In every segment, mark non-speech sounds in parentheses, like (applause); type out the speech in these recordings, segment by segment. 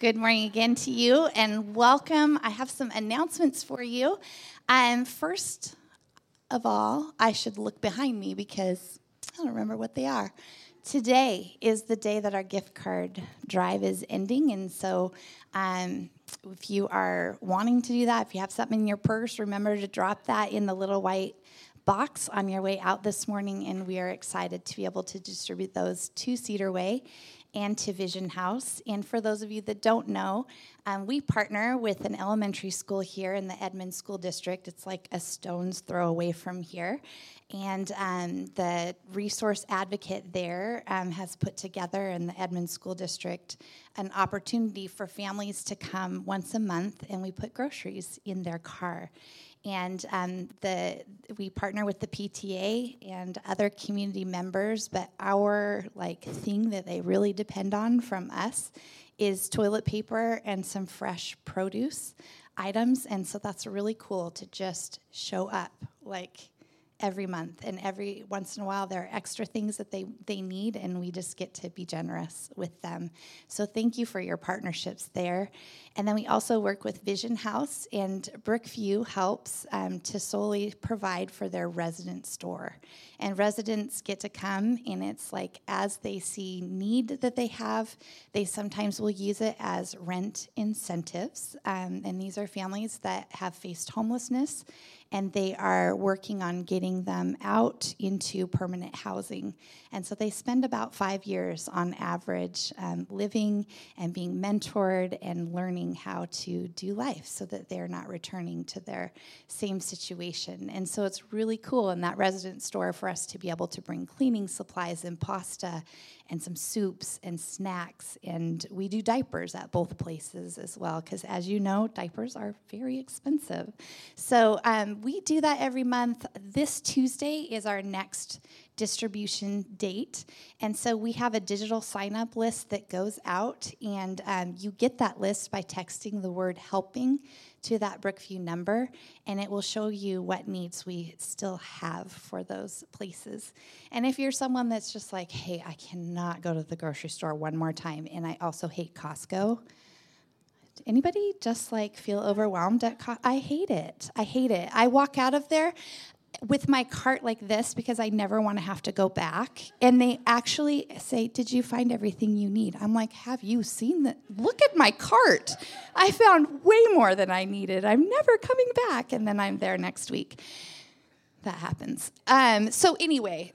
Good morning again to you and welcome. I have some announcements for you. Um, first of all, I should look behind me because I don't remember what they are. Today is the day that our gift card drive is ending. And so, um, if you are wanting to do that, if you have something in your purse, remember to drop that in the little white box on your way out this morning. And we are excited to be able to distribute those to Cedar Way and to Vision House. And for those of you that don't know, um, we partner with an elementary school here in the Edmond School District. It's like a stone's throw away from here. And um, the resource advocate there um, has put together in the Edmond School District an opportunity for families to come once a month and we put groceries in their car and um, the we partner with the PTA and other community members. But our like thing that they really depend on from us is toilet paper and some fresh produce items, and so that's really cool to just show up like every month. And every once in a while there are extra things that they, they need and we just get to be generous with them. So thank you for your partnerships there and then we also work with vision house and brookview helps um, to solely provide for their resident store and residents get to come and it's like as they see need that they have they sometimes will use it as rent incentives um, and these are families that have faced homelessness and they are working on getting them out into permanent housing. And so they spend about five years on average um, living and being mentored and learning how to do life so that they're not returning to their same situation. And so it's really cool in that resident store for us to be able to bring cleaning supplies and pasta and some soups and snacks. And we do diapers at both places as well, because as you know, diapers are very expensive. So um, we do that every month. This Tuesday is our next distribution date. And so we have a digital sign up list that goes out, and um, you get that list by texting the word helping to that Brookview number, and it will show you what needs we still have for those places. And if you're someone that's just like, hey, I cannot go to the grocery store one more time, and I also hate Costco. Anybody just like feel overwhelmed at Co- I hate it. I hate it. I walk out of there with my cart like this because I never want to have to go back. And they actually say, Did you find everything you need? I'm like, Have you seen that? Look at my cart. I found way more than I needed. I'm never coming back. And then I'm there next week. That happens. Um, so, anyway,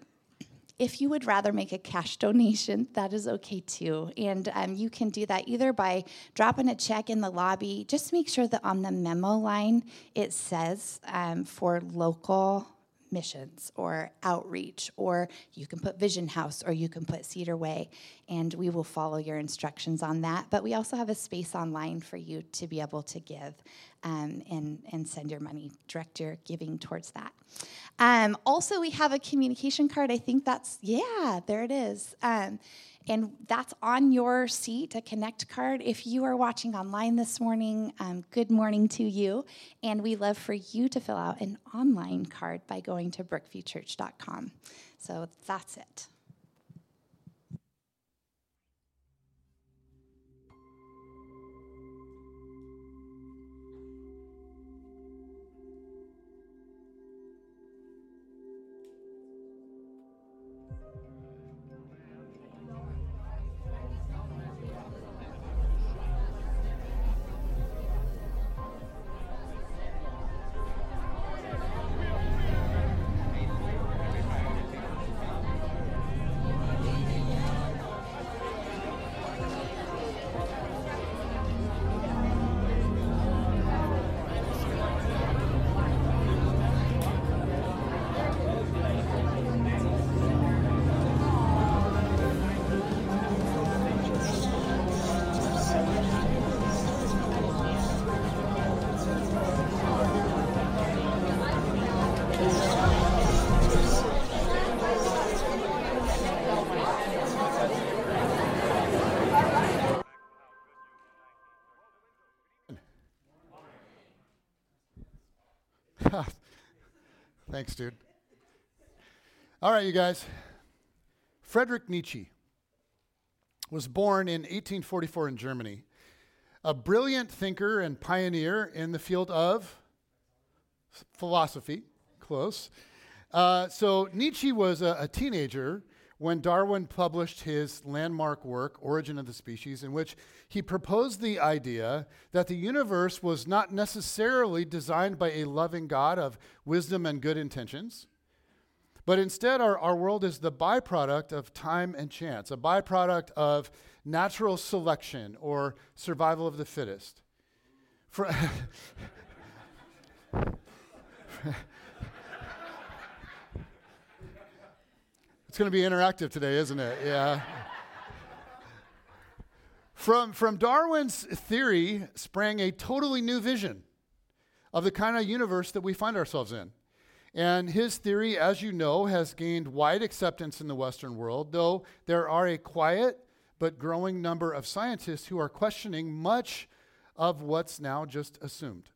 if you would rather make a cash (laughs) donation, that is okay too. And um, you can do that either by dropping a check in the lobby. Just make sure that on the memo line it says um, for local missions or outreach, or you can put Vision House or you can put Cedar Way, and we will follow your instructions on that. But we also have a space online for you to be able to give um, and, and send your money, direct your giving towards that. Um, also, we have a communication card. I think that's, yeah, there it is. Um, and that's on your seat, a Connect card. If you are watching online this morning, um, good morning to you. And we love for you to fill out an online card by going to brookviewchurch.com. So that's it. Thanks, dude. All right, you guys. Friedrich Nietzsche was born in 1844 in Germany. a brilliant thinker and pioneer in the field of philosophy. Close. Uh, so Nietzsche was a, a teenager when Darwin published his landmark work, Origin of the Species, in which he proposed the idea that the universe was not necessarily designed by a loving God of wisdom and good intentions, but instead our, our world is the byproduct of time and chance, a byproduct of natural selection or survival of the fittest. For (laughs) It's going to be interactive today, isn't it? Yeah. from, from Darwin's theory sprang a totally new vision of the kind of universe that we find ourselves in. And his theory, as you know, has gained wide acceptance in the Western world, though there are a quiet but growing number of scientists who are questioning much of what's now just assumed.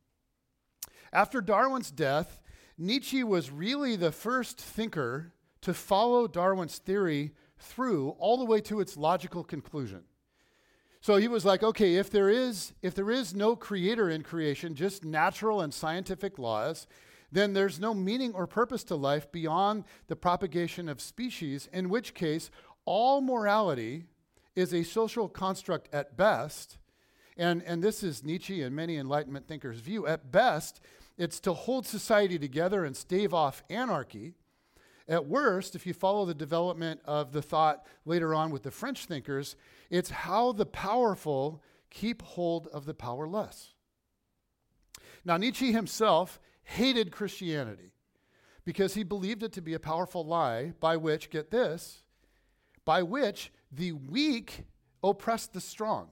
After Darwin's death, Nietzsche was really the first thinker to follow Darwin's theory through all the way to its logical conclusion. So he was like, okay, if there is if there is no creator in creation, just natural and scientific laws, then there's no meaning or purpose to life beyond the propagation of species, in which case all morality is a social construct at best. And, and this is Nietzsche and many Enlightenment thinkers' view. At best, it's to hold society together and stave off anarchy. At worst, if you follow the development of the thought later on with the French thinkers, it's how the powerful keep hold of the powerless. Now, Nietzsche himself hated Christianity because he believed it to be a powerful lie by which, get this, by which the weak oppressed the strong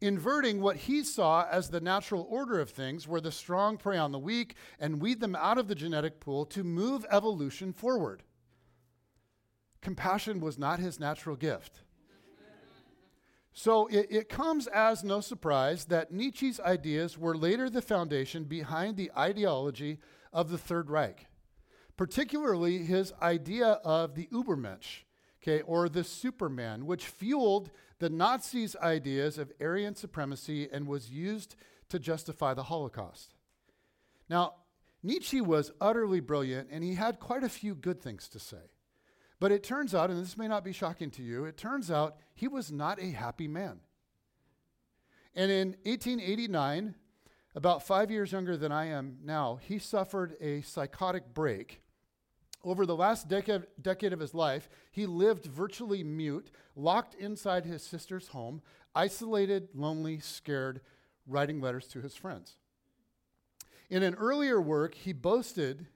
inverting what he saw as the natural order of things, where the strong prey on the weak and weed them out of the genetic pool to move evolution forward. Compassion was not his natural gift. So it, it, comes as no surprise that Nietzsche's ideas were later the foundation behind the ideology of the Third Reich, particularly his idea of the Übermensch, okay, or the Superman, which fueled the Nazis' ideas of Aryan supremacy and was used to justify the Holocaust. Now, Nietzsche was utterly brilliant and he had quite a few good things to say. But it turns out, and this may not be shocking to you, it turns out he was not a happy man. And in 1889, about five years younger than I am now, he suffered a psychotic break over the last decade, decade of his life, he lived virtually mute, locked inside his sister's home, isolated, lonely, scared, writing letters to his friends. In an earlier work, he boasted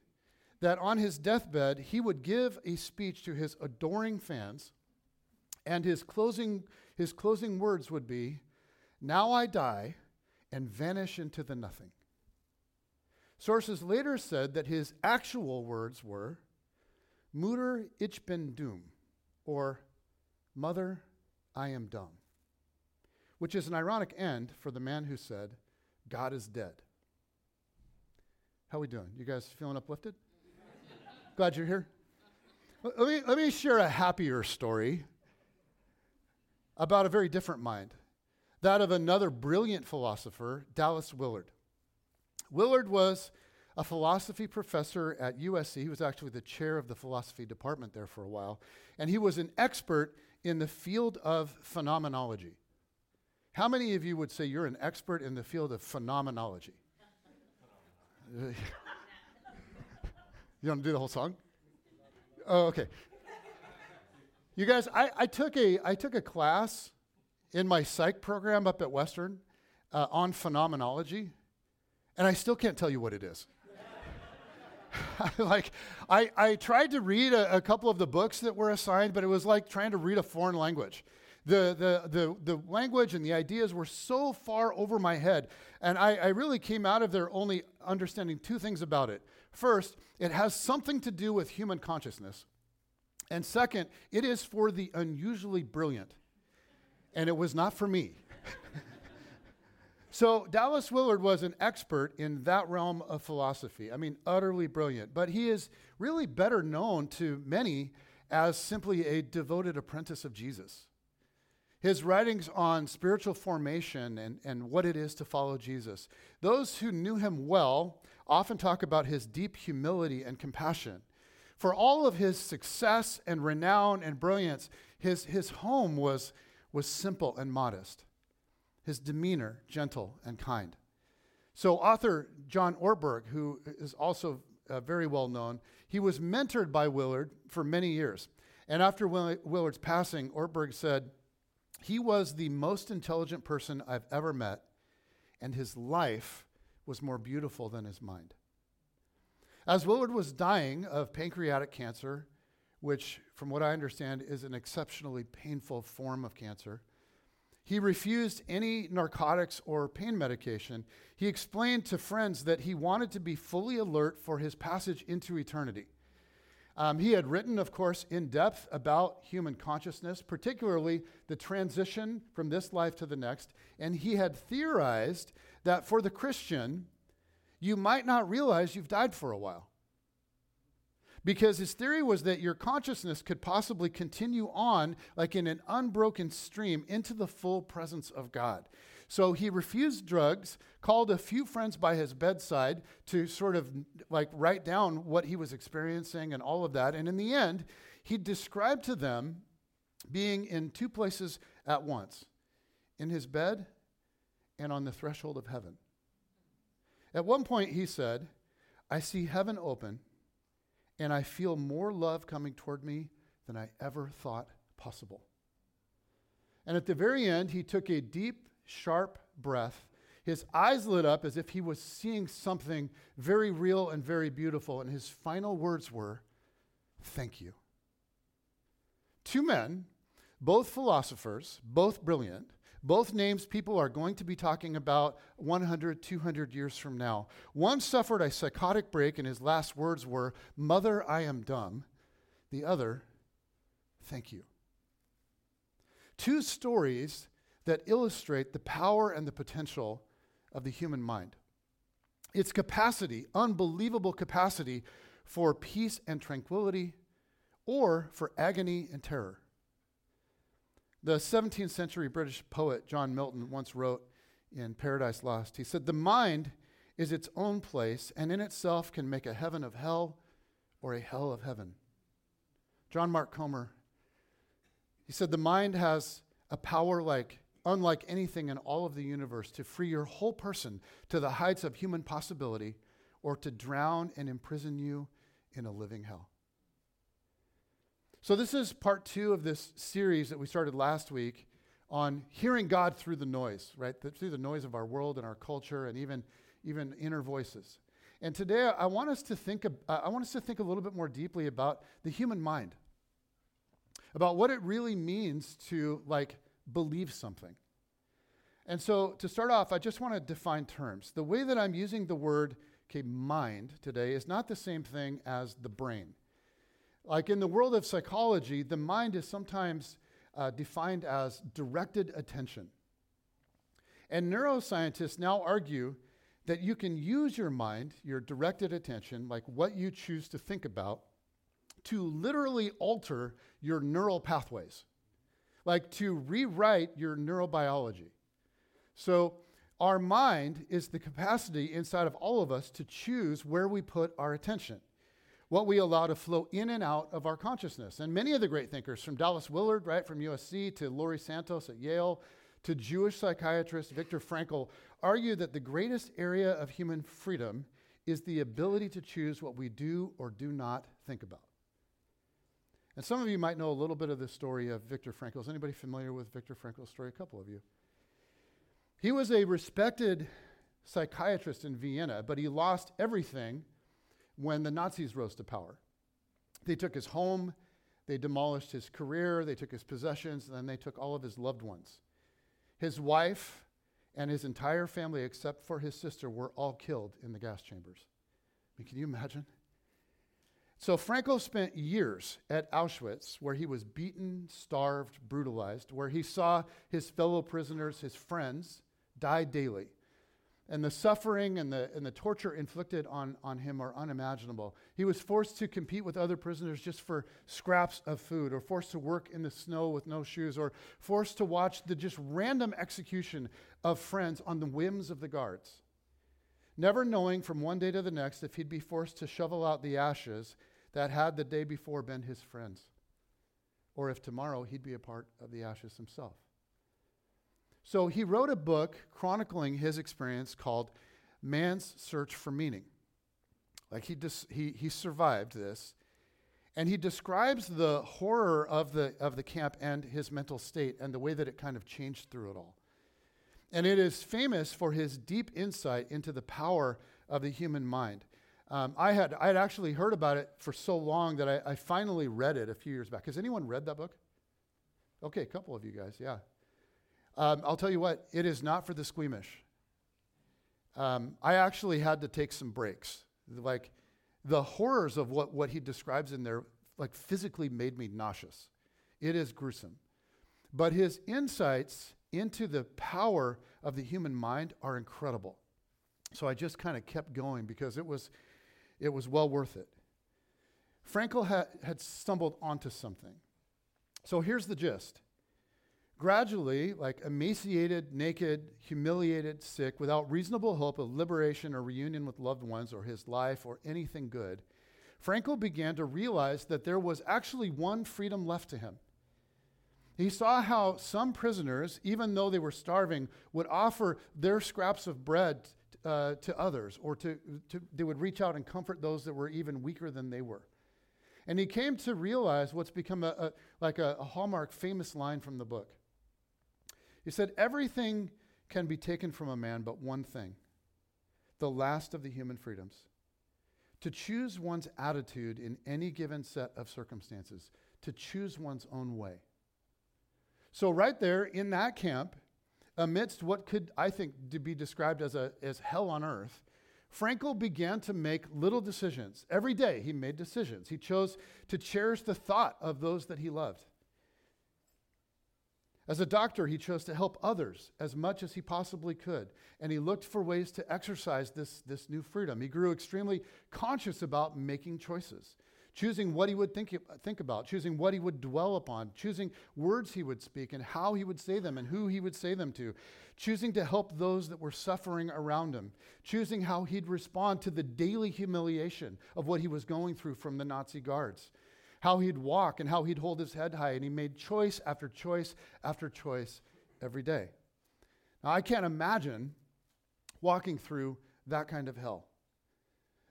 that on his deathbed, he would give a speech to his adoring fans, and his closing, his closing words would be Now I die and vanish into the nothing. Sources later said that his actual words were Mutter, ich bin dumm, or Mother, I am dumb, which is an ironic end for the man who said, God is dead. How we doing? You guys feeling uplifted? (laughs) Glad you're here. Let me, let me share a happier story about a very different mind, that of another brilliant philosopher, Dallas Willard. Willard was a philosophy professor at USC. He was actually the chair of the philosophy department there for a while. And he was an expert in the field of phenomenology. How many of you would say you're an expert in the field of phenomenology? (laughs) you want to do the whole song? Oh, okay. You guys, I, I, took a, I took a class in my psych program up at Western uh, on phenomenology, and I still can't tell you what it is. (laughs) like I, I tried to read a, a, couple of the books that were assigned, but it was like trying to read a foreign language. The, the, the, the language and the ideas were so far over my head. And I, I really came out of there only understanding two things about it. First, it has something to do with human consciousness. And second, it is for the unusually brilliant. And it was not for me. (laughs) So Dallas Willard was an expert in that realm of philosophy. I mean, utterly brilliant. But he is really better known to many as simply a devoted apprentice of Jesus. his writings on spiritual formation and, and what it is to follow Jesus. Those who knew him well often talk about his deep humility and compassion. For all of his success and renown and brilliance, his, his home was, was simple and modest, his demeanor gentle and kind. So, author John Ortberg, who is also uh, very well known, he was mentored by Willard for many years. And after Willard's passing, Ortberg said, He was the most intelligent person I've ever met, and his life was more beautiful than his mind. As Willard was dying of pancreatic cancer, which, from what I understand, is an exceptionally painful form of cancer, he refused any narcotics or pain medication. He explained to friends that he wanted to be fully alert for his passage into eternity. Um, he had written, of course, in depth about human consciousness, particularly the transition from this life to the next. And he had theorized that for the Christian, you might not realize you've died for a while. Because his theory was that your consciousness could possibly continue on, like in an unbroken stream, into the full presence of God. So he refused drugs, called a few friends by his bedside to sort of like write down what he was experiencing and all of that. And in the end, he described to them being in two places at once in his bed and on the threshold of heaven. At one point, he said, I see heaven open, and I feel more love coming toward me than I ever thought possible. And at the very end, he took a deep, sharp breath. His eyes lit up as if he was seeing something very real and very beautiful. And his final words were, Thank you. Two men, both philosophers, both brilliant, both names people are going to be talking about 100, 200 years from now. One suffered a psychotic break, and his last words were, Mother, I am dumb. The other, Thank you. Two stories that illustrate the power and the potential of the human mind. Its capacity, unbelievable capacity for peace and tranquility, or for agony and terror. The 17th century British poet John Milton once wrote in Paradise Lost, he said, The mind is its own place and in itself can make a heaven of hell or a hell of heaven. John Mark Comer, he said, The mind has a power like unlike anything in all of the universe to free your whole person to the heights of human possibility or to drown and imprison you in a living hell. So, this is part two of this series that we started last week on hearing God through the noise, right? through the noise of our world and our culture and even, even inner voices. And today I want us to think, I want us to think a little bit more deeply about the human mind, about what it really means to like believe something. And so to start off, I just want to define terms. The way that I'm using the word okay, mind today is not the same thing as the brain. Like in the world of psychology, the mind is sometimes uh, defined as directed attention. And neuroscientists now argue that you can use your mind, your directed attention, like what you choose to think about, to literally alter your neural pathways, like to rewrite your neurobiology. So, our mind is the capacity inside of all of us to choose where we put our attention what we allow to flow in and out of our consciousness. And many of the great thinkers, from Dallas Willard, right, from USC, to Laurie Santos at Yale, to Jewish psychiatrist Viktor Frankl, argue that the greatest area of human freedom is the ability to choose what we do or do not think about. And some of you might know a little bit of the story of Viktor Frankl. Is anybody familiar with Viktor Frankl's story? A couple of you. He was a respected psychiatrist in Vienna, but he lost everything when the Nazis rose to power. They took his home, they demolished his career, they took his possessions, and then they took all of his loved ones. His wife and his entire family, except for his sister, were all killed in the gas chambers. I mean, can you imagine? So Frankl spent years at Auschwitz where he was beaten, starved, brutalized, where he saw his fellow prisoners, his friends, die daily. And the suffering and the, and the torture inflicted on, on him are unimaginable. He was forced to compete with other prisoners just for scraps of food, or forced to work in the snow with no shoes, or forced to watch the just random execution of friends on the whims of the guards. Never knowing from one day to the next if he'd be forced to shovel out the ashes that had the day before been his friends, or if tomorrow he'd be a part of the ashes himself. So he wrote a book chronicling his experience called Man's Search for Meaning. Like he, dis- he, he survived this. And he describes the horror of the, of the camp and his mental state and the way that it kind of changed through it all. And it is famous for his deep insight into the power of the human mind. Um, I, had, I had actually heard about it for so long that I, I finally read it a few years back. Has anyone read that book? Okay, a couple of you guys, yeah. Um, I'll tell you what, it is not for the squeamish. Um, I actually had to take some breaks. Like the horrors of what, what he describes in there, like physically made me nauseous. It is gruesome. But his insights into the power of the human mind are incredible. So I just kind of kept going because it was, it was well worth it. Frankl ha- had stumbled onto something. So here's the gist Gradually, like emaciated, naked, humiliated, sick, without reasonable hope of liberation or reunion with loved ones or his life or anything good, Frankl began to realize that there was actually one freedom left to him. He saw how some prisoners, even though they were starving, would offer their scraps of bread uh, to others, or to, to, they would reach out and comfort those that were even weaker than they were. And he came to realize what's become a, a like a, a hallmark famous line from the book. He said, Everything can be taken from a man but one thing the last of the human freedoms. To choose one's attitude in any given set of circumstances, to choose one's own way. So, right there in that camp, amidst what could, I think, to be described as, a, as hell on earth, Frankl began to make little decisions. Every day he made decisions. He chose to cherish the thought of those that he loved. As a doctor, he chose to help others as much as he possibly could, and he looked for ways to exercise this, this new freedom. He grew extremely conscious about making choices, choosing what he would think, think about, choosing what he would dwell upon, choosing words he would speak and how he would say them and who he would say them to, choosing to help those that were suffering around him, choosing how he'd respond to the daily humiliation of what he was going through from the Nazi guards how he'd walk and how he'd hold his head high. And he made choice after choice after choice every day. Now, I can't imagine walking through that kind of hell.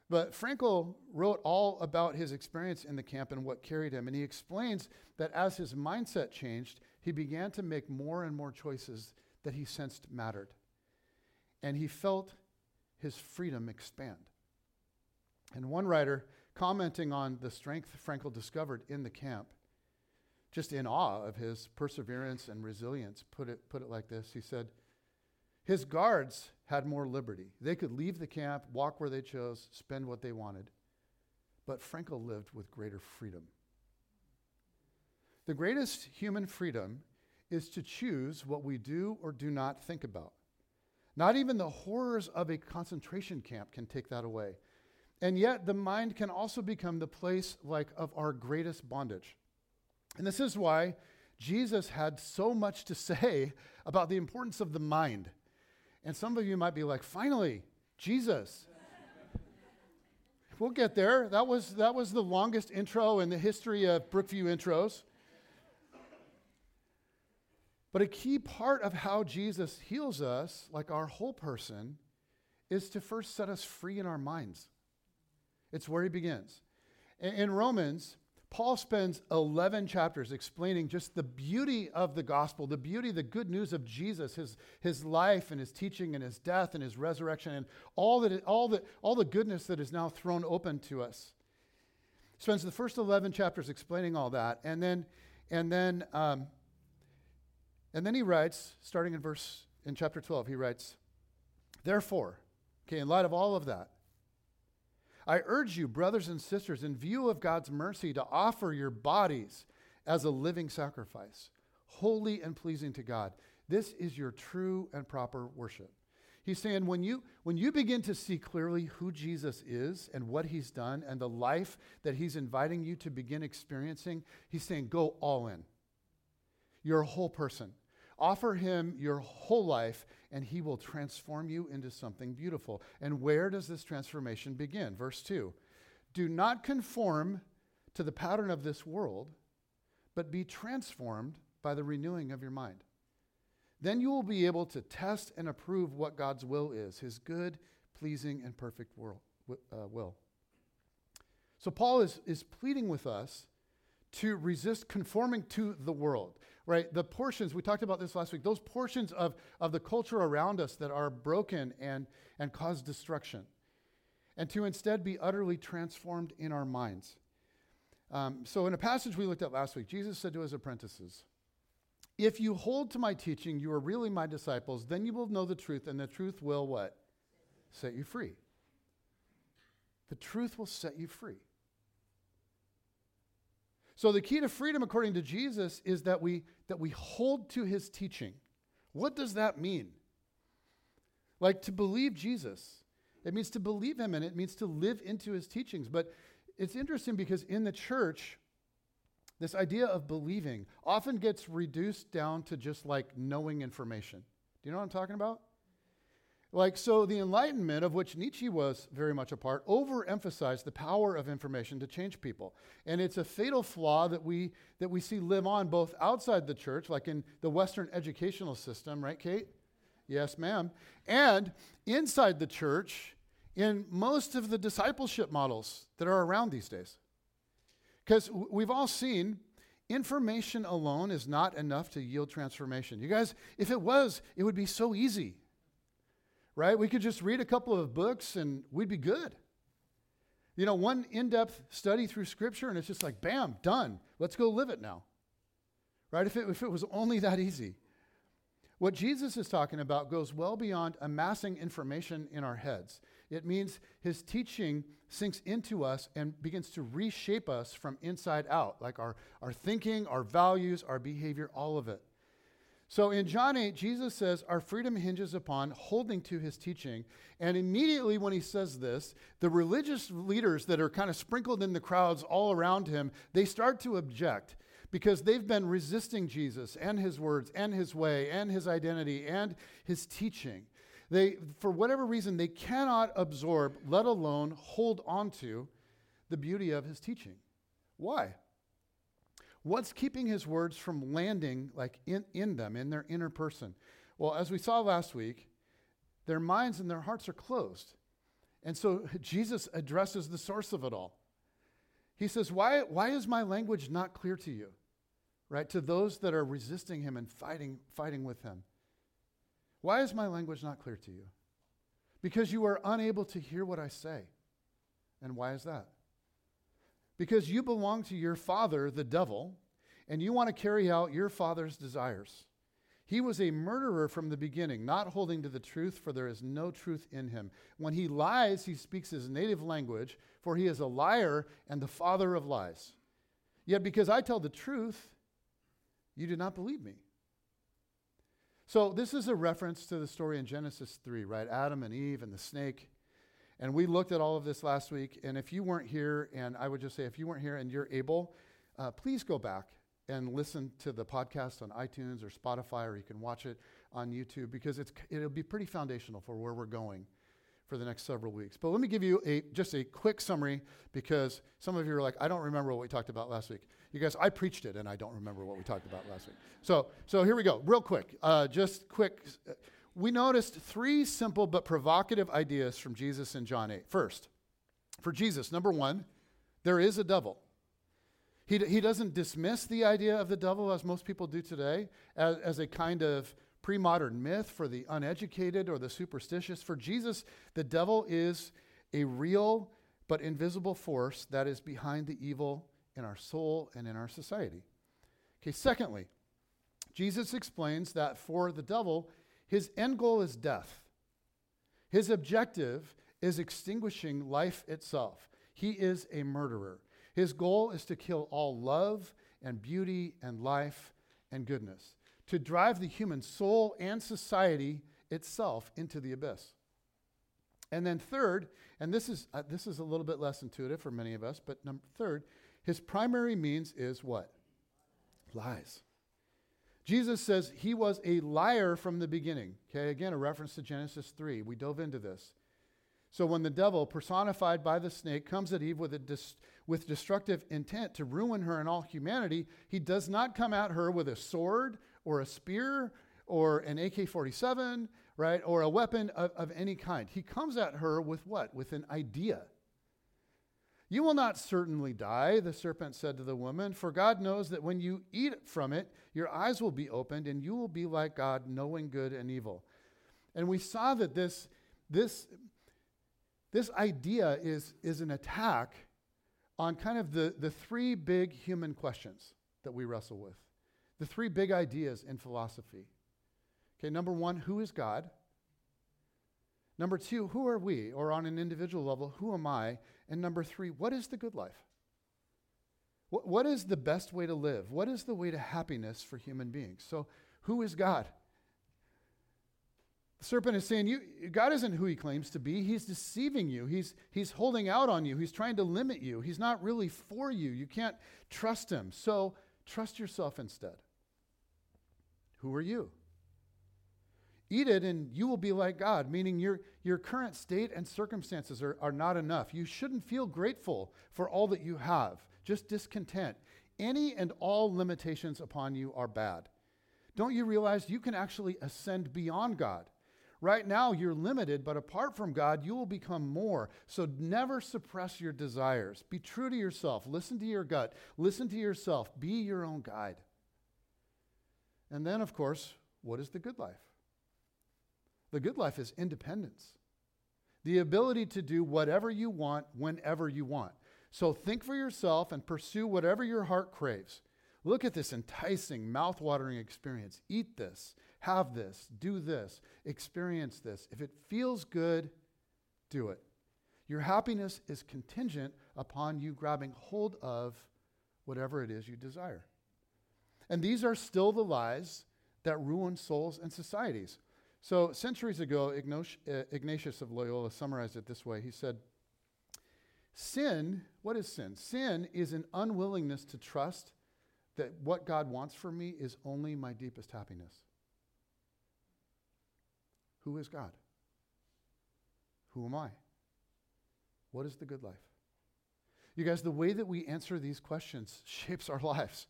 But Frankl wrote all about his experience in the camp and what carried him. And he explains that as his mindset changed, he began to make more and more choices that he sensed mattered. And he felt his freedom expand. And one writer commenting on the strength Frankl discovered in the camp, just in awe of his perseverance and resilience, put it, put it like this. He said, His guards had more liberty. They could leave the camp, walk where they chose, spend what they wanted. But Frankl lived with greater freedom. The greatest human freedom is to choose what we do or do not think about. Not even the horrors of a concentration camp can take that away. And yet, the mind can also become the place like of our greatest bondage. And this is why Jesus had so much to say about the importance of the mind. And some of you might be like, finally, Jesus. we'll get there. That was, that was the longest intro in the history of Brookview intros. But a key part of how Jesus heals us, like our whole person, is to first set us free in our minds. It's where he begins. In, Romans, Paul spends 11 chapters explaining just the beauty of the gospel, the beauty, the good news of Jesus, his, his life and his teaching and his death and his resurrection and all, that it, all, the, all the goodness that is now thrown open to us. Spends the first 11 chapters explaining all that. And then, and then, um, and then he writes, starting in verse, in chapter 12, he writes, Therefore, okay, in light of all of that, I urge you, brothers and sisters, in view of God's mercy, to offer your bodies as a living sacrifice, holy and pleasing to God. This is your true and proper worship. He's saying when you, when you begin to see clearly who Jesus is and what he's done and the life that he's inviting you to begin experiencing, he's saying, go all in. You're a whole person. Offer him your whole life, and he will transform you into something beautiful. And where does this transformation begin? Verse 2 Do not conform to the pattern of this world, but be transformed by the renewing of your mind. Then you will be able to test and approve what God's will is, his good, pleasing, and perfect uh, will. So Paul is, is pleading with us to resist conforming to the world, right? The portions, we talked about this last week, those portions of, of the culture around us that are broken and, and cause destruction, and to instead be utterly transformed in our minds. Um, so, in a passage we looked at last week, Jesus said to his apprentices, if you hold to my teaching, you are really my disciples, then you will know the truth, and the truth will what? Set you free. The truth will set you free. So the key to freedom according to Jesus is that we that we hold to his teaching. What does that mean? Like to believe Jesus. It means to believe him and it means to live into his teachings. But it's interesting because in the church this idea of believing often gets reduced down to just like knowing information. Do you know what I'm talking about? Like, so the Enlightenment, of which Nietzsche was very much a part, overemphasized the power of information to change people. And it's a fatal flaw that we, that we see live on both outside the church, like in the Western educational system, right, Kate? Yes, ma'am. And inside the church, in most of the discipleship models that are around these days. Because we've all seen information alone is not enough to yield transformation. You guys, if it was, it would be so easy, right? We could just read a couple of books and we'd be good. You know, one in depth study through Scripture, and it's just like, bam, done. Let's go live it now. Right? If it, if it was only that easy. What Jesus is talking about goes well beyond amassing information in our heads. It means his teaching sinks into us and begins to reshape us from inside out, like our, our thinking, our values, our behavior, all of it. So in John 8, Jesus says our freedom hinges upon holding to his teaching. And immediately when he says this, the religious leaders that are kind of sprinkled in the crowds all around him, they start to object because they've been resisting Jesus and his words and his way and his identity and his teaching. They, for whatever reason, they cannot absorb, let alone hold onto, the beauty of his teaching. Why? What's keeping his words from landing like in, in them, in their inner person? Well, as we saw last week, their minds and their hearts are closed. And so (laughs) Jesus addresses the source of it all. He says, Why, why is my language not clear to you? Right? To those that are resisting him and fighting, fighting with him. Why is my language not clear to you? Because you are unable to hear what I say. And why is that? Because you belong to your father, the devil, and you want to carry out your father's desires. He was a murderer from the beginning, not holding to the truth, for there is no truth in him. When he lies, he speaks his native language, for he is a liar and the father of lies. Yet because I tell the truth, you do not believe me. So, this is a reference to the story in Genesis 3, right? Adam and Eve and the snake. And we looked at all of this last week. And if you weren't here, and I would just say, if you weren't here and you're able, uh, please go back and listen to the podcast on iTunes or Spotify, or you can watch it on YouTube because it's, it'll be pretty foundational for where we're going for the next several weeks. But let me give you a, just a quick summary because some of you are like, I don't remember what we talked about last week. You guys, I preached it and I don't remember what we talked about last week. So, so here we go, real quick. Uh, just quick. We noticed three simple but provocative ideas from Jesus in John 8. First, for Jesus, number one, there is a devil. He, he doesn't dismiss the idea of the devil, as most people do today, as, as a kind of pre modern myth for the uneducated or the superstitious. For Jesus, the devil is a real but invisible force that is behind the evil in our soul and in our society. Okay, secondly, Jesus explains that for the devil, his end goal is death. His objective is extinguishing life itself. He is a murderer. His goal is to kill all love and beauty and life and goodness, to drive the human soul and society itself into the abyss. And then third, and this is uh, this is a little bit less intuitive for many of us, but number third, his primary means is what? Lies. Jesus says he was a liar from the beginning. Okay, again, a reference to Genesis 3. We dove into this. So when the devil, personified by the snake, comes at Eve with, a dis- with destructive intent to ruin her and all humanity, he does not come at her with a sword or a spear or an AK 47, right, or a weapon of, of any kind. He comes at her with what? With an idea. You will not certainly die, the serpent said to the woman, for God knows that when you eat from it, your eyes will be opened and you will be like God, knowing good and evil. And we saw that this, this, this idea is, is an attack on kind of the, the three big human questions that we wrestle with, the three big ideas in philosophy. Okay, number one, who is God? Number two, who are we? Or on an individual level, who am I? And number three, what is the good life? What, what is the best way to live? What is the way to happiness for human beings? So, who is God? The serpent is saying, you, God isn't who he claims to be. He's deceiving you. He's, he's holding out on you. He's trying to limit you. He's not really for you. You can't trust him. So, trust yourself instead. Who are you? Eat it and you will be like God, meaning your, your current state and circumstances are, are not enough. You shouldn't feel grateful for all that you have, just discontent. Any and all limitations upon you are bad. Don't you realize you can actually ascend beyond God? Right now, you're limited, but apart from God, you will become more. So never suppress your desires. Be true to yourself. Listen to your gut. Listen to yourself. Be your own guide. And then, of course, what is the good life? The good life is independence, the ability to do whatever you want whenever you want. So think for yourself and pursue whatever your heart craves. Look at this enticing, mouth-watering experience. Eat this, have this, do this, experience this. If it feels good, do it. Your happiness is contingent upon you grabbing hold of whatever it is you desire. And these are still the lies that ruin souls and societies. So, centuries ago, uh, Ignatius of Loyola summarized it this way. He said, Sin, what is sin? Sin is an unwillingness to trust that what God wants for me is only my deepest happiness. Who is God? Who am I? What is the good life? You guys, the way that we answer these questions (laughs) shapes our lives.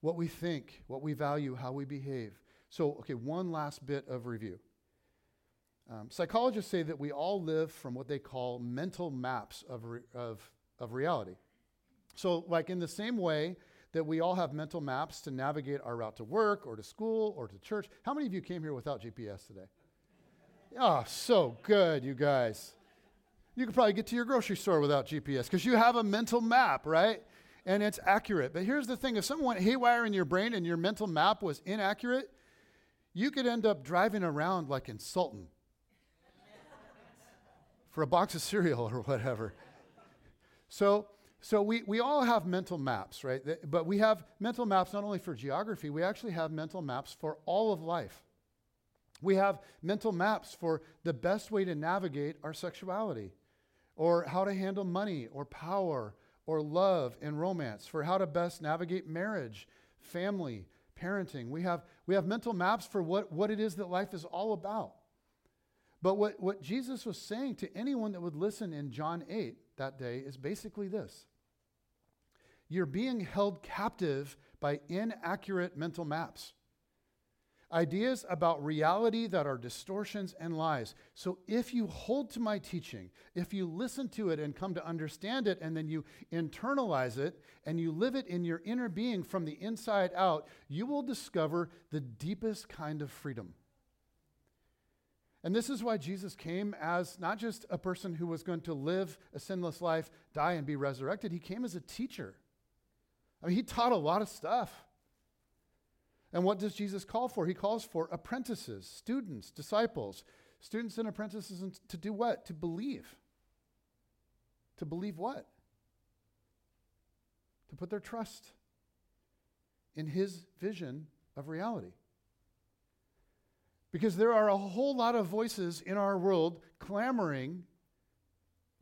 What we think, what we value, how we behave. So, okay, one last bit of review. Um, psychologists say that we all live from what they call mental maps of, re- of, of reality. So, like in the same way that we all have mental maps to navigate our route to work or to school or to church, how many of you came here without GPS today? (laughs) Oh, so good, you guys. You could probably get to your grocery store without GPS because you have a mental map, right? And it's accurate. But here's the thing if someone went haywire in your brain and your mental map was inaccurate, you could end up driving around like in Sultan for a box of cereal or whatever. So, so we, we all have mental maps, right? But we have mental maps not only for geography, we actually have mental maps for all of life. We have mental maps for the best way to navigate our sexuality, or how to handle money, or power, or love and romance, for how to best navigate marriage, family, parenting. We have, we have mental maps for what, what it is that life is all about. But what, what Jesus was saying to anyone that would listen in John 8 that day is basically this You're being held captive by inaccurate mental maps ideas about reality that are distortions and lies. So if you hold to my teaching, if you listen to it and come to understand it, and then you internalize it and you live it in your inner being from the inside out, you will discover the deepest kind of freedom. And this is why Jesus came as not just a person who was going to live a sinless life, die, and be resurrected. He came as a teacher. I mean, he taught a lot of stuff. And what does Jesus call for? He calls for apprentices, students, disciples, students and apprentices to do what? To believe. To believe what? To put their trust in his vision of reality. Because there are a whole lot of voices in our world clamoring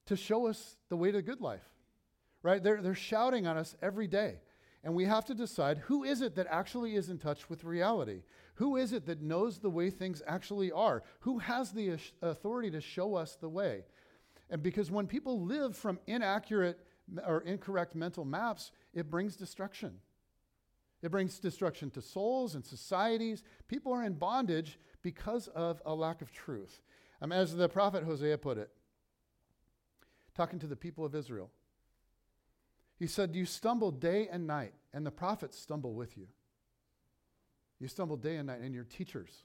to show us the way to good life, right? They're, they're shouting on us every day. And we have to decide who is it that actually is in touch with reality? Who is it that knows the way things actually are? Who has the authority to show us the way? And because when people live from inaccurate or incorrect mental maps, it brings destruction. It brings destruction to souls and societies. People are in bondage because of a lack of truth. Um, as the prophet Hosea put it, talking to the people of Israel, he said, You stumble day and night, and the prophets stumble with you. You stumble day and night, and your teachers,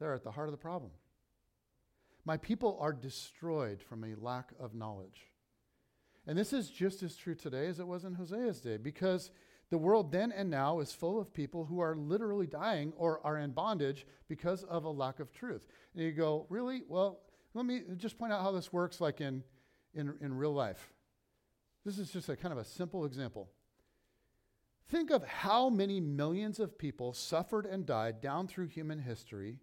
they're at the heart of the problem. My people are destroyed from a lack of knowledge. And this is just as true today as it was in Hosea's day, because the world then and now is full of people who are literally dying or are in bondage because of a lack of truth. And you go, really? Well, let me just point out how this works like in, in, in real life. This is just a kind of a simple example. Think of how many millions of people suffered and died down through human history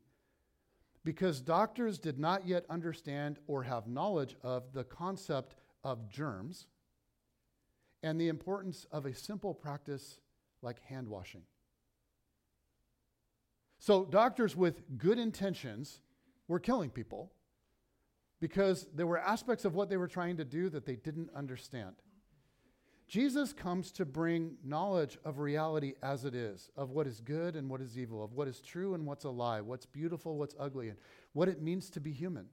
because doctors did not yet understand or have knowledge of the concept of germs and the importance of a simple practice like hand washing. So, doctors with good intentions were killing people because there were aspects of what they were trying to do that they didn't understand. Jesus comes to bring knowledge of reality as it is, of what is good and what is evil, of what is true and what's a lie, what's beautiful, what's ugly, and what it means to be human.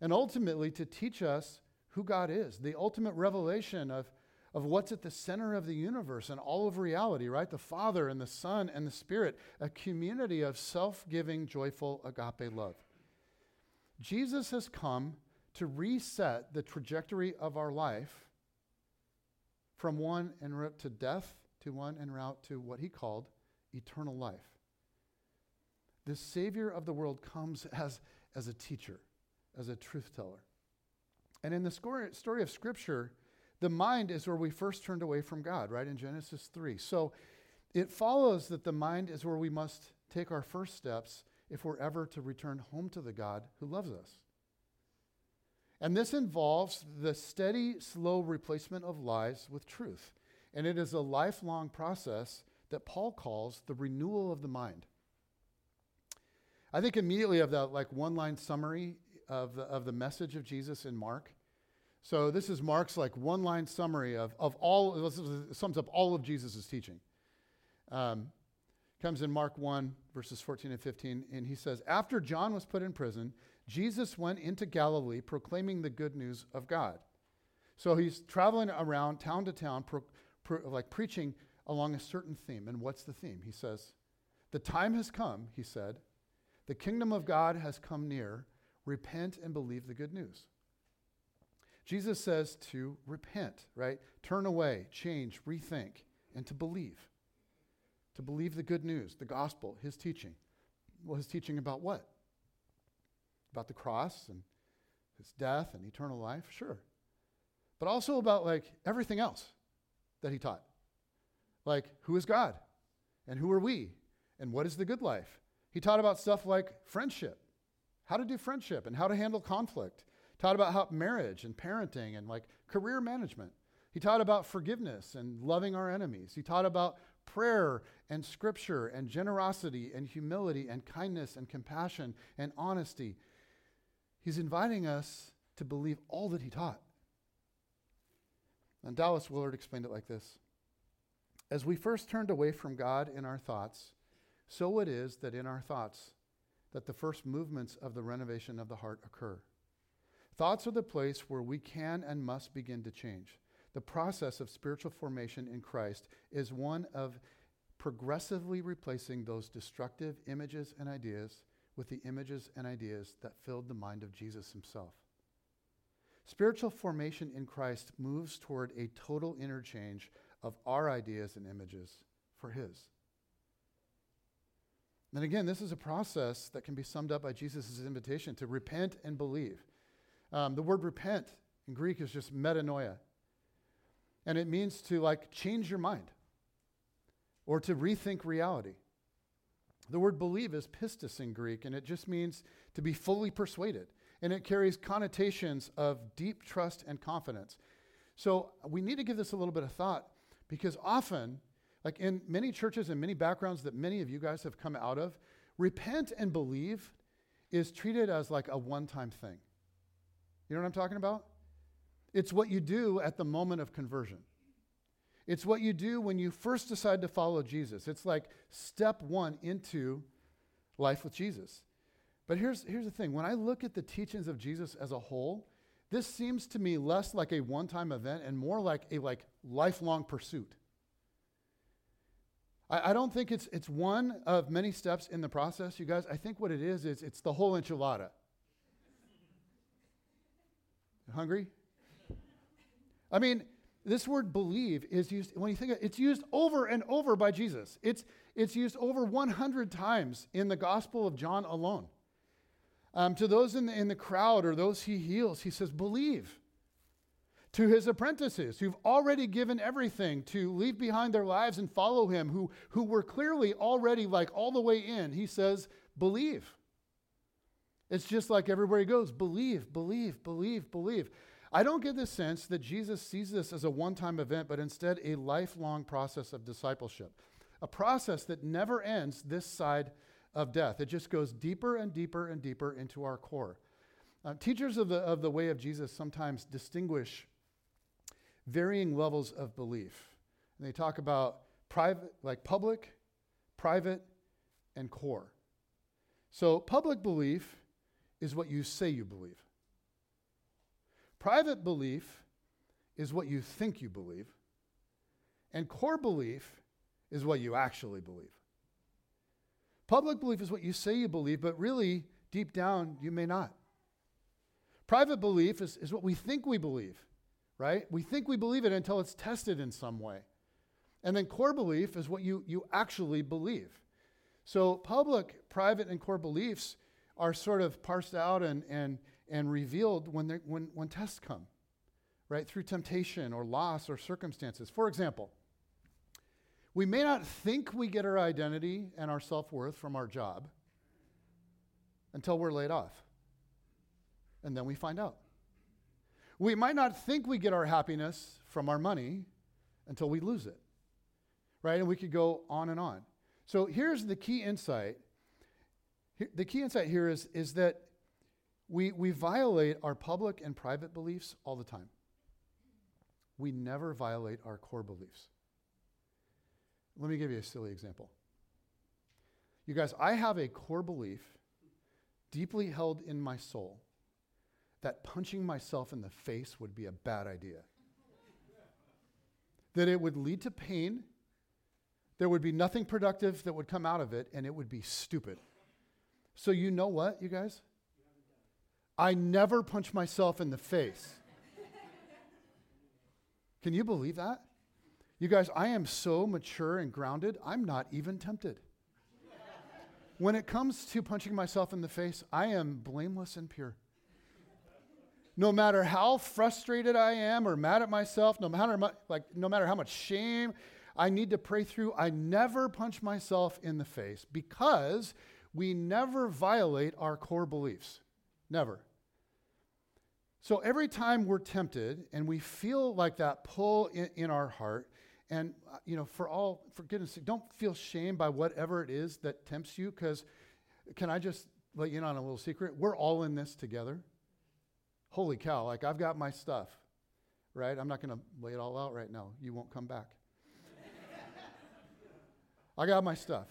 And ultimately to teach us who God is, the ultimate revelation of, of what's at the center of the universe and all of reality, right? The Father and the Son and the Spirit, a community of self giving, joyful agape love. Jesus has come to reset the trajectory of our life from one en route to death to one en route to what he called eternal life. The Savior of the world comes (laughs) as, as a teacher, as a truth teller. And in the story of Scripture, the mind is where we first turned away from God, right? In Genesis 3. So it follows that the mind is where we must take our first steps if we're ever to return home to the God who loves us. And this involves the steady, slow replacement of lies with truth. And it is a lifelong process that Paul calls the renewal of the mind. I think immediately of that like one line summary of the, of the message of Jesus in Mark. So this is Mark's like one line summary of, of all, it sums up all of Jesus' teaching. Um, comes in Mark 1, verses 14 and 15, and he says, After John was put in prison, Jesus went into Galilee proclaiming the good news of God. So he's traveling around town to town, pro, pro, like preaching along a certain theme. And what's the theme? He says, The time has come, he said. The kingdom of God has come near. Repent and believe the good news. Jesus says to repent, right? Turn away, change, rethink, and to believe. To believe the good news, the gospel, his teaching. Well, his teaching about what? about the cross and his death and eternal life, sure. But also about like everything else that he taught. Like who is God? And who are we? And what is the good life? He taught about stuff like friendship, how to do friendship and how to handle conflict. Taught about how marriage and parenting and like career management. He taught about forgiveness and loving our enemies. He taught about prayer and scripture and generosity and humility and kindness and compassion and honesty He's inviting us to believe all that he taught. And Dallas Willard explained it like this As we first turned away from God in our thoughts, so it is that in our thoughts, that the first movements of the renovation of the heart occur. Thoughts are the place where we can and must begin to change. The process of spiritual formation in Christ is one of progressively replacing those destructive images and ideas with the images and ideas that filled the mind of Jesus himself. Spiritual formation in Christ moves toward a total interchange of our ideas and images for his. And again, this is a process that can be summed up by Jesus' invitation to repent and believe. Um, the word repent in Greek is just metanoia. And it means to like change your mind or to rethink reality. The word believe is pistis in Greek, and it just means to be fully persuaded. And it carries connotations of deep trust and confidence. So we need to give this a little bit of thought because often, like in many churches and many backgrounds that many of you guys have come out of, repent and believe is treated as like a one time thing. You know what I'm talking about? It's what you do at the moment of conversion. It's what you do when you first decide to follow Jesus. It's like step one into life with Jesus. But here's, here's the thing when I look at the teachings of Jesus as a whole, this seems to me less like a one time event and more like a like lifelong pursuit. I, I don't think it's, it's one of many steps in the process, you guys. I think what it is, is it's the whole enchilada. Hungry? I mean, this word believe is used, when you think of it, it's used over and over by Jesus. It's, it's used over 100 times in the Gospel of John alone. Um, to those in the, in the crowd or those he heals, he says, believe. To his apprentices who've already given everything to leave behind their lives and follow him, who, who were clearly already like all the way in, he says, believe. It's just like everywhere he goes believe, believe, believe, believe. I don't get the sense that Jesus sees this as a one time event, but instead a lifelong process of discipleship, a process that never ends this side of death. It just goes deeper and deeper and deeper into our core. Uh, teachers of the, of the way of Jesus sometimes distinguish varying levels of belief. And they talk about private, like public, private, and core. So, public belief is what you say you believe. Private belief is what you think you believe, and core belief is what you actually believe. Public belief is what you say you believe, but really, deep down, you may not. Private belief is, is what we think we believe, right? We think we believe it until it's tested in some way. And then core belief is what you, you actually believe. So, public, private, and core beliefs are sort of parsed out and, and, and revealed when, when, when tests come, right? Through temptation or loss or circumstances. For example, we may not think we get our identity and our self worth from our job until we're laid off. And then we find out. We might not think we get our happiness from our money until we lose it, right? And we could go on and on. So here's the key insight. The key insight here is, is that we, we violate our public and private beliefs all the time. We never violate our core beliefs. Let me give you a silly example. You guys, I have a core belief deeply held in my soul that punching myself in the face would be a bad idea. that it would lead to pain, there would be nothing productive that would come out of it, and it would be stupid. So, you know what, you guys? I never punch myself in the face. Can you believe that? You guys, I am so mature and grounded, I'm not even tempted. when it comes to punching myself in the face, I am blameless and pure. No matter how frustrated I am or mad at myself, no matter, like, no matter how much shame I need to pray through, I never punch myself in the face because we never violate our core beliefs. Never. So every time we're tempted and we feel like that pull in, in our heart, and uh, you know, for all for goodness sake, don't feel shame by whatever it is that tempts you, because can I just let you in on a little secret? We're all in this together. Holy cow, like I've got my stuff, right? I'm not gonna lay it all out right now. You won't come back. (laughs) I got my stuff.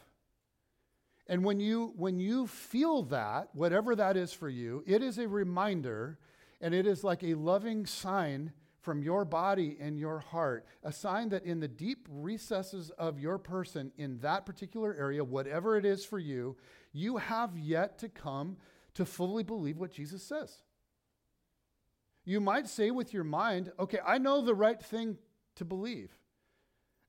And when you when you feel that, whatever that is for you, it is a reminder and it is like a loving sign from your body and your heart, a sign that in the deep recesses of your person, in that particular area, whatever it is for you, you have yet to come to fully believe what Jesus says. You might say with your mind, okay, I know the right thing to believe.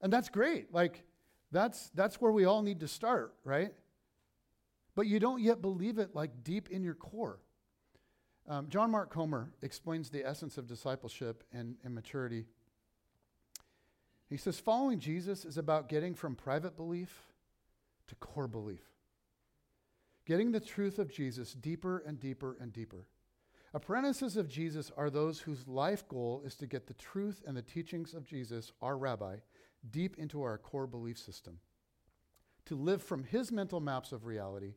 And that's great. Like, that's, that's where we all need to start, right? But you don't yet believe it like deep in your core. Um, John Mark Comer explains the essence of discipleship and, and maturity. He says, Following Jesus is about getting from private belief to core belief. getting the truth of Jesus deeper and deeper and deeper. Apprentices of Jesus are those whose life goal is to get the truth and the teachings of Jesus, our rabbi, deep into our core belief system, to live from his mental maps of reality,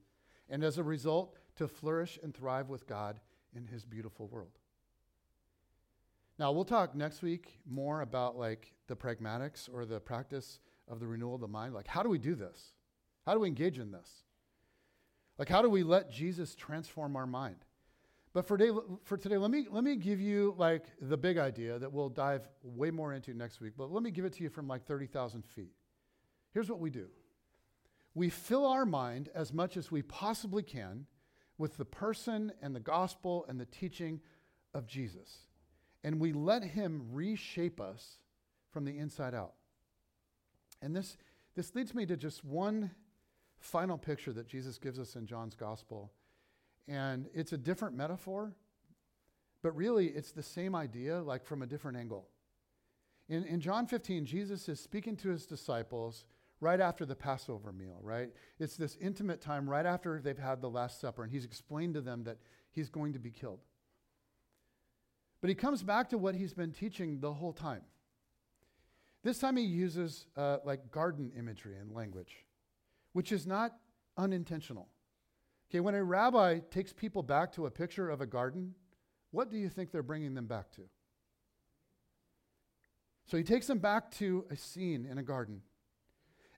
and as a result, to flourish and thrive with God in his beautiful world. Now, we'll talk next week more about like the pragmatics or the practice of the renewal of the mind. Like, how do we do this? How do we engage in this? Like, how do we let Jesus transform our mind? But for today, for today, let me let me give you like the big idea that we'll dive way more into next week. But let me give it to you from like thirty thousand feet. Here's what we do: we fill our mind as much as we possibly can with the person and the gospel and the teaching of Jesus, and we let Him reshape us from the inside out. And this this leads me to just one final picture that Jesus gives us in John's gospel and it's a different metaphor, but really it's the same idea, like from a different angle. In, in John 15, Jesus is speaking to his disciples right after the Passover meal, right? It's this intimate time right after they've had the Last Supper, and he's explained to them that he's going to be killed. But he comes back to what he's been teaching the whole time. This time he uses uh, like garden imagery and language, which is not unintentional. Okay, when a rabbi takes people back to a picture of a garden, what do you think they're bringing them back to? So he takes them back to a scene in a garden.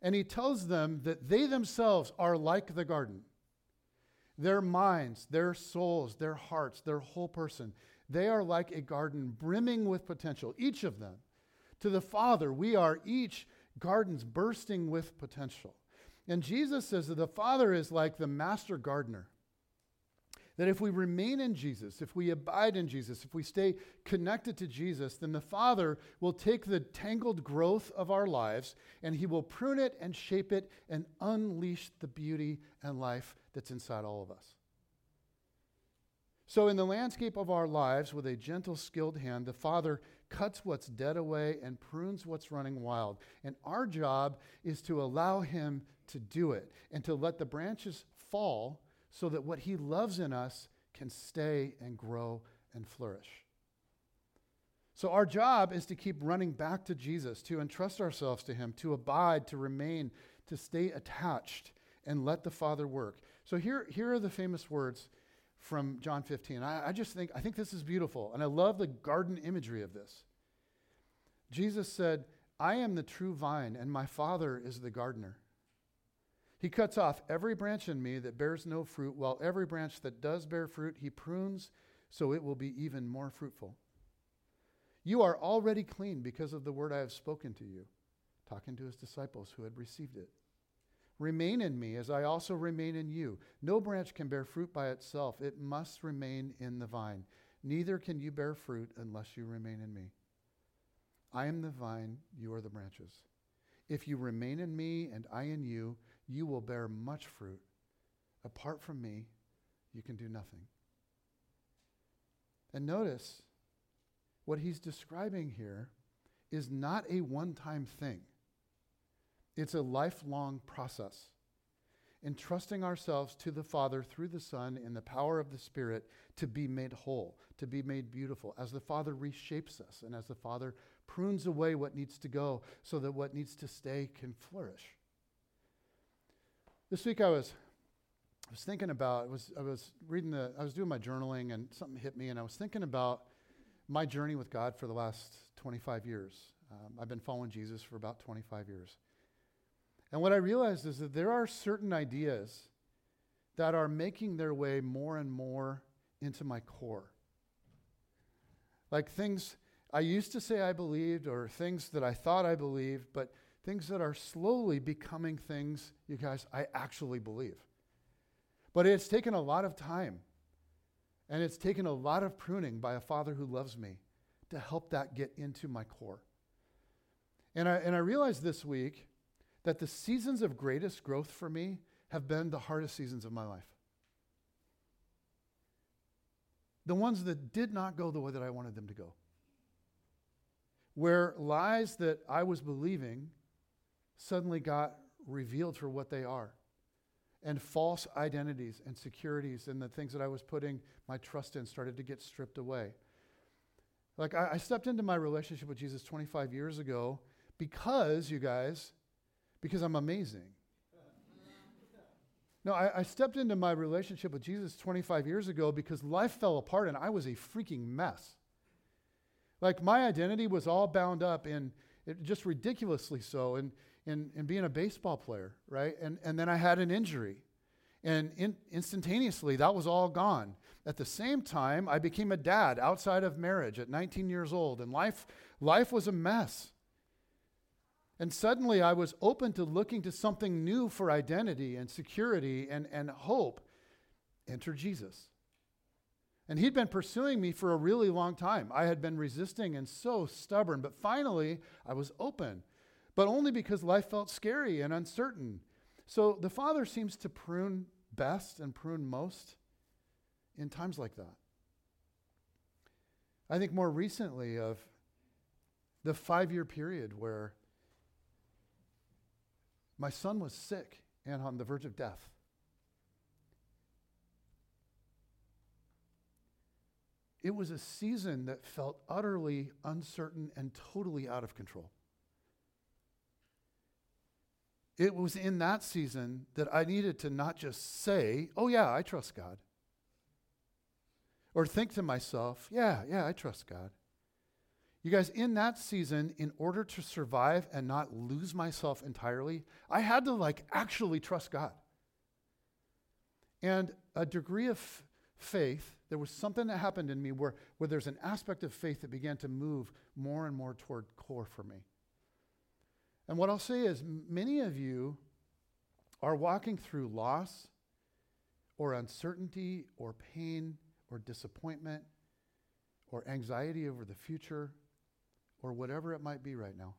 And he tells them that they themselves are like the garden. Their minds, their souls, their hearts, their whole person, they are like a garden brimming with potential, each of them. To the Father, we are each gardens bursting with potential. And Jesus says that the Father is like the master gardener. That if we remain in Jesus, if we abide in Jesus, if we stay connected to Jesus, then the Father will take the tangled growth of our lives and He will prune it and shape it and unleash the beauty and life that's inside all of us. So, in the landscape of our lives, with a gentle, skilled hand, the Father cuts what's dead away and prunes what's running wild. And our job is to allow Him to do it and to let the branches fall so that what He loves in us can stay and grow and flourish. So, our job is to keep running back to Jesus, to entrust ourselves to Him, to abide, to remain, to stay attached, and let the Father work. So, here, here are the famous words from John 15. I, I just think, I think this is beautiful. And I love the garden imagery of this. Jesus said, I am the true vine, and my Father is the gardener. He cuts off every branch in me that bears no fruit, while every branch that does bear fruit, he prunes so it will be even more fruitful. You are already clean because of the word I have spoken to you, talking to his disciples who had received it. Remain in me as I also remain in you. No branch can bear fruit by itself, it must remain in the vine. Neither can you bear fruit unless you remain in me. I am the vine, you are the branches. If you remain in me and I in you, you will bear much fruit. Apart from me, you can do nothing. And notice what he's describing here is not a one time thing. It's a lifelong process. Entrusting ourselves to the Father through the Son in the power of the Spirit to be made whole, to be made beautiful, as the Father reshapes us and as the Father prunes away what needs to go so that what needs to stay can flourish. This week I was I was thinking about I was I was reading the I was doing my journaling and something hit me and I was thinking about my journey with God for the last 25 years. Um, I've been following Jesus for about 25 years. And what I realized is that there are certain ideas that are making their way more and more into my core. Like things I used to say I believed, or things that I thought I believed, but things that are slowly becoming things, you guys, I actually believe. But it's taken a lot of time, and it's taken a lot of pruning by a father who loves me to help that get into my core. And I, and I realized this week that the seasons of greatest growth for me have been the hardest seasons of my life. The ones that did not go the way that I wanted them to go. Where lies that I was believing suddenly got revealed for what they are. and false identities and securities and the things that I was putting my trust in started to get stripped away. Like, I, I stepped into my relationship with Jesus 25 years ago because, you guys, because I'm amazing. No, I, I, stepped into my relationship with Jesus 25 years ago because life fell apart and I was a freaking mess. Like my identity was all bound up in it, just ridiculously so in, in, in being a baseball player, right? And, and then I had an injury. And in, instantaneously, that was all gone. At the same time, I became a dad outside of marriage at 19 years old, and life, life was a mess. And suddenly I was open to looking to something new for identity and security and, and hope. Enter Jesus. And he'd been pursuing me for a really long time. I had been resisting and so stubborn, but finally I was open, but only because life felt scary and uncertain. So the Father seems to prune best and prune most in times like that. I think more recently of the five year period where my son was sick and on the verge of death. It was a season that felt utterly uncertain and totally out of control. It was in that season that I needed to not just say, oh, yeah, I trust God, or think to myself, yeah, yeah, I trust God. You guys, in that season, in order to survive and not lose myself entirely, I had to like actually trust God. And a degree of faith, there was something that happened in me where, where there's an aspect of faith that began to move more and more toward core for me. And what I'll say is, many of you are walking through loss or uncertainty or pain or disappointment or anxiety over the future or whatever it might be right now.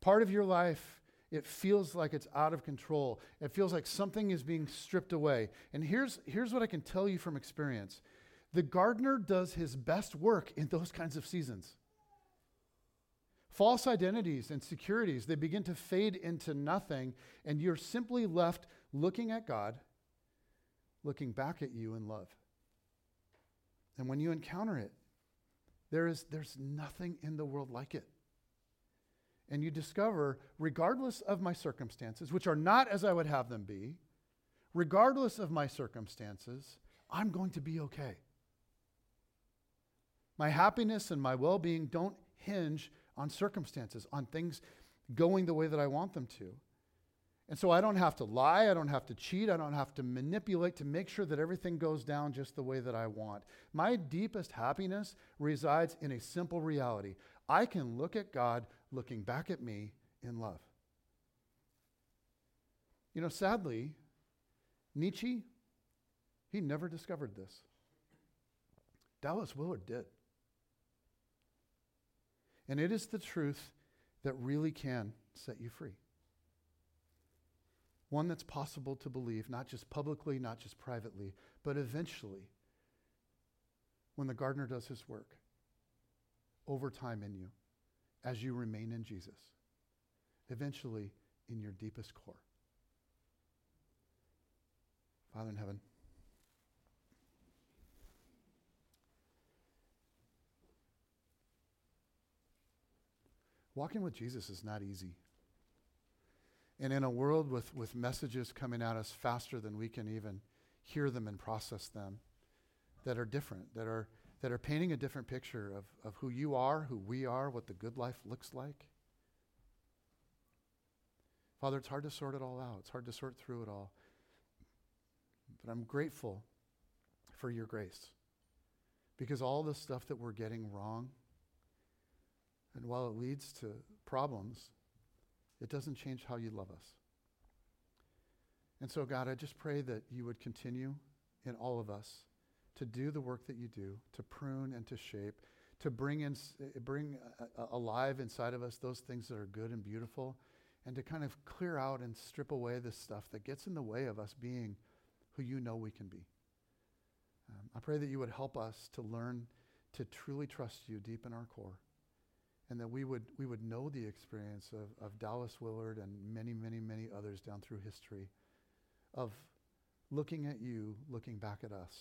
Part of your life, it feels like it's out of control. It feels like something is being stripped away. And here's, here's what I can tell you from experience the gardener does his best work in those kinds of seasons. False identities and securities, they begin to fade into nothing, and you're simply left looking at God, looking back at you in love. And when you encounter it, there is, there's nothing in the world like it. And you discover, regardless of my circumstances, which are not as I would have them be, regardless of my circumstances, I'm going to be okay. My happiness and my well being don't hinge on circumstances, on things going the way that I want them to. And so I don't have to lie, I don't have to cheat, I don't have to manipulate to make sure that everything goes down just the way that I want. My deepest happiness resides in a simple reality. I can look at God looking back at me in love. You know, sadly, Nietzsche, he never discovered this. Dallas Willard did. And it is the truth that really can set you free one that's possible to believe, not just publicly, not just privately, but eventually, when the gardener does his work, over time in you, as you remain in Jesus, eventually in your deepest core. Father in heaven, walking with Jesus is not easy. And in a world with, with messages coming at us faster than we can even hear them and process them, that are different, that are, that are painting a different picture of, of who you are, who we are, what the good life looks like. Father, it's hard to sort it all out. It's hard to sort through it all. But I'm grateful for your grace. Because all the stuff that we're getting wrong, and while it leads to problems, it doesn't change how you love us. And so, God, I just pray that you would continue in all of us to do the work that you do, to prune and to shape, to bring, in, eh, bring uh, uh, alive inside of us those things that are good and beautiful, and to kind of clear out and strip away the stuff that gets in the way of us being who you know we can be. Um, I pray that you would help us to learn to truly trust you deep in our core and that we would, we would know the experience of, of Dallas Willard and many, many, many others down through history of looking at you, looking back at us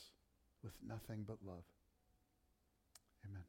with nothing but love. Amen.